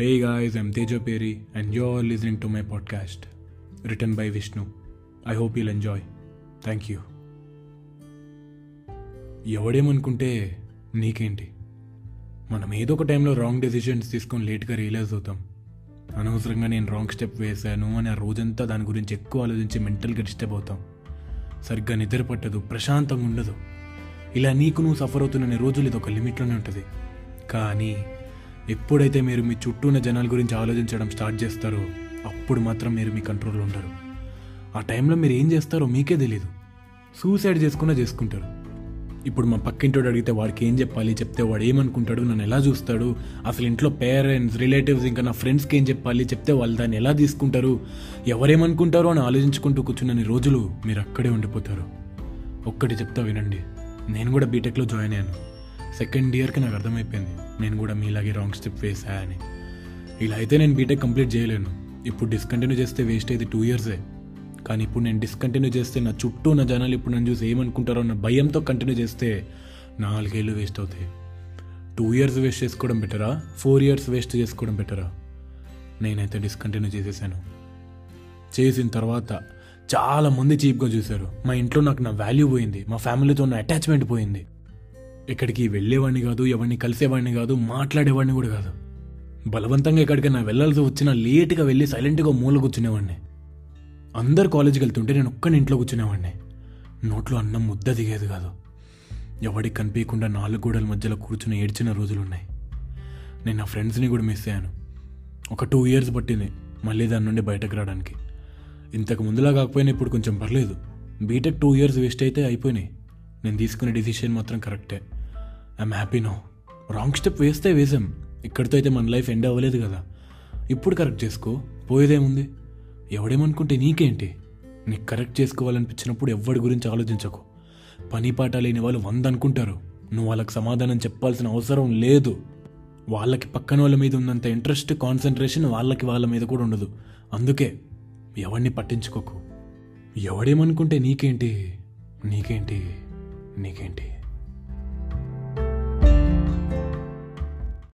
Hey guys, I'm Tejo Peri, and you're listening to my podcast, written by Vishnu. I hope you'll enjoy. Thank you ఎవడేమనుకుంటే నీకేంటి? మనం ఏదో ఒక టైంలో wrong decisions తీసుకొని లేట్గా realise అవుతాం. అనవసరంగా నేను రాంగ్ స్టెప్ వేశాను అని ఆ రోజంతా దాని గురించి ఎక్కువ ఆలోచించి మెంటల్గా డిస్టర్బ్ అవుతాం. సరిగ్గా నిద్ర పట్టదు ప్రశాంతంగా ఉండదు. ఇలా నీకు నువ్వు సఫర్ అవుతున్న రోజులు ఇది ఒక లిమిట్లోనే ఉంటుంది. కానీ ఎప్పుడైతే మీరు మీ చుట్టూ ఉన్న జనాల గురించి ఆలోచించడం స్టార్ట్ చేస్తారో అప్పుడు మాత్రం మీరు మీ కంట్రోల్లో ఉంటారు ఆ టైంలో మీరు ఏం చేస్తారో మీకే తెలియదు సూసైడ్ చేసుకున్నా చేసుకుంటారు. ఇప్పుడు మా పక్కింటోడు అడిగితే వాడికి ఏం చెప్పాలి చెప్తే వాడు ఏమనుకుంటాడు నన్ను ఎలా చూస్తాడు అసలు ఇంట్లో పేరెంట్స్ రిలేటివ్స్ ఇంకా నా ఫ్రెండ్స్కి ఏం చెప్పాలి చెప్తే వాళ్ళు దాన్ని ఎలా తీసుకుంటారు ఎవరేమనుకుంటారో అని ఆలోచించుకుంటూ కూర్చున్న రోజులు మీరు అక్కడే ఉండిపోతారు. ఒక్కటి చెప్తా వినండి నేను కూడా బీటెక్లో జాయిన్ అయ్యాను. సెకండ్ ఇయర్కి నాకు అర్థమైపోయింది. నేను కూడా మీలాగే రాంగ్ స్టెప్ వేసా అని ఇలా అయితే నేను బీటెక్ కంప్లీట్ చేయలేను. ఇప్పుడు డిస్కంటిన్యూ చేస్తే వేస్ట్ అయితే టూ ఇయర్సే కానీ ఇప్పుడు నేను డిస్కంటిన్యూ చేస్తే నా చుట్టూ నా జనాలు ఇప్పుడు నన్ను చూసి ఏమనుకుంటారో అన్న భయంతో కంటిన్యూ చేస్తే నాలుగేళ్ళు వేస్ట్ అవుతాయి. టూ ఇయర్స్ వేస్ట్ చేసుకోవడం బెటరా ఫోర్ ఇయర్స్ వేస్ట్ చేసుకోవడం బెటరా నేనైతే డిస్కంటిన్యూ చేసేసాను. చేసిన తర్వాత చాలా మంది చీప్గా చూశారు. మా ఇంట్లో నాకు నా వాల్యూ పోయింది. మా ఫ్యామిలీతో ఉన్న అటాచ్మెంట్ పోయింది. ఇక్కడికి వెళ్ళేవాడిని కాదు ఎవరిని కలిసేవాడిని కాదు మాట్లాడేవాడిని కూడా కాదు. బలవంతంగా ఎక్కడికైనా వెళ్ళాల్సి వచ్చినా లేట్గా వెళ్ళి సైలెంట్గా మూల కూర్చునేవాడిని. అందరు కాలేజీకి వెళ్తుంటే నేను ఒక్కని ఇంట్లో కూర్చునేవాడిని. నోట్లో అన్నం ముద్ద దిగేది కాదు. ఎవడికి కనిపించకుండా నాలుగు గోడల మధ్యలో కూర్చుని ఏడ్చిన రోజులు ఉన్నాయి నేను నా ఫ్రెండ్స్ని కూడా మిస్ అయ్యాను. ఒక టూ ఇయర్స్ పట్టింది మళ్ళీ దాని నుండి బయటకు రావడానికి. ఇంతకు ముందులా కాకపోయినా ఇప్పుడు కొంచెం పర్లేదు. బీటెక్ టూ ఇయర్స్ వేస్ట్ అయితే అయిపోయినాయి. నేను తీసుకునే డిసిషన్ మాత్రం కరెక్టే I'm happy no wrong step వేస్తే వేసాం. ఇక్కడితో అయితే మన లైఫ్ ఎండ్ అవ్వలేదు కదా. ఇప్పుడు కరెక్ట్ చేసుకో. పోయేదేముంది? ఎవడేమనుకుంటే నీకేంటి? నీకు కరెక్ట్ చేసుకోవాలనిపించినప్పుడు ఎవరి గురించి ఆలోచించకు. పని పాట లేని వాళ్ళు వంద అనుకుంటారు నువ్వు వాళ్ళకి సమాధానం చెప్పాల్సిన అవసరం లేదు. వాళ్ళకి పక్కన వాళ్ళ మీద ఉన్నంత ఇంట్రెస్ట్ కాన్సన్ట్రేషన్ వాళ్ళకి వాళ్ళ మీద కూడా ఉండదు. అందుకే ఎవరిని పట్టించుకోకు. ఎవడేమనుకుంటే నీకేంటి? నీకేంటి? నీకేంటి?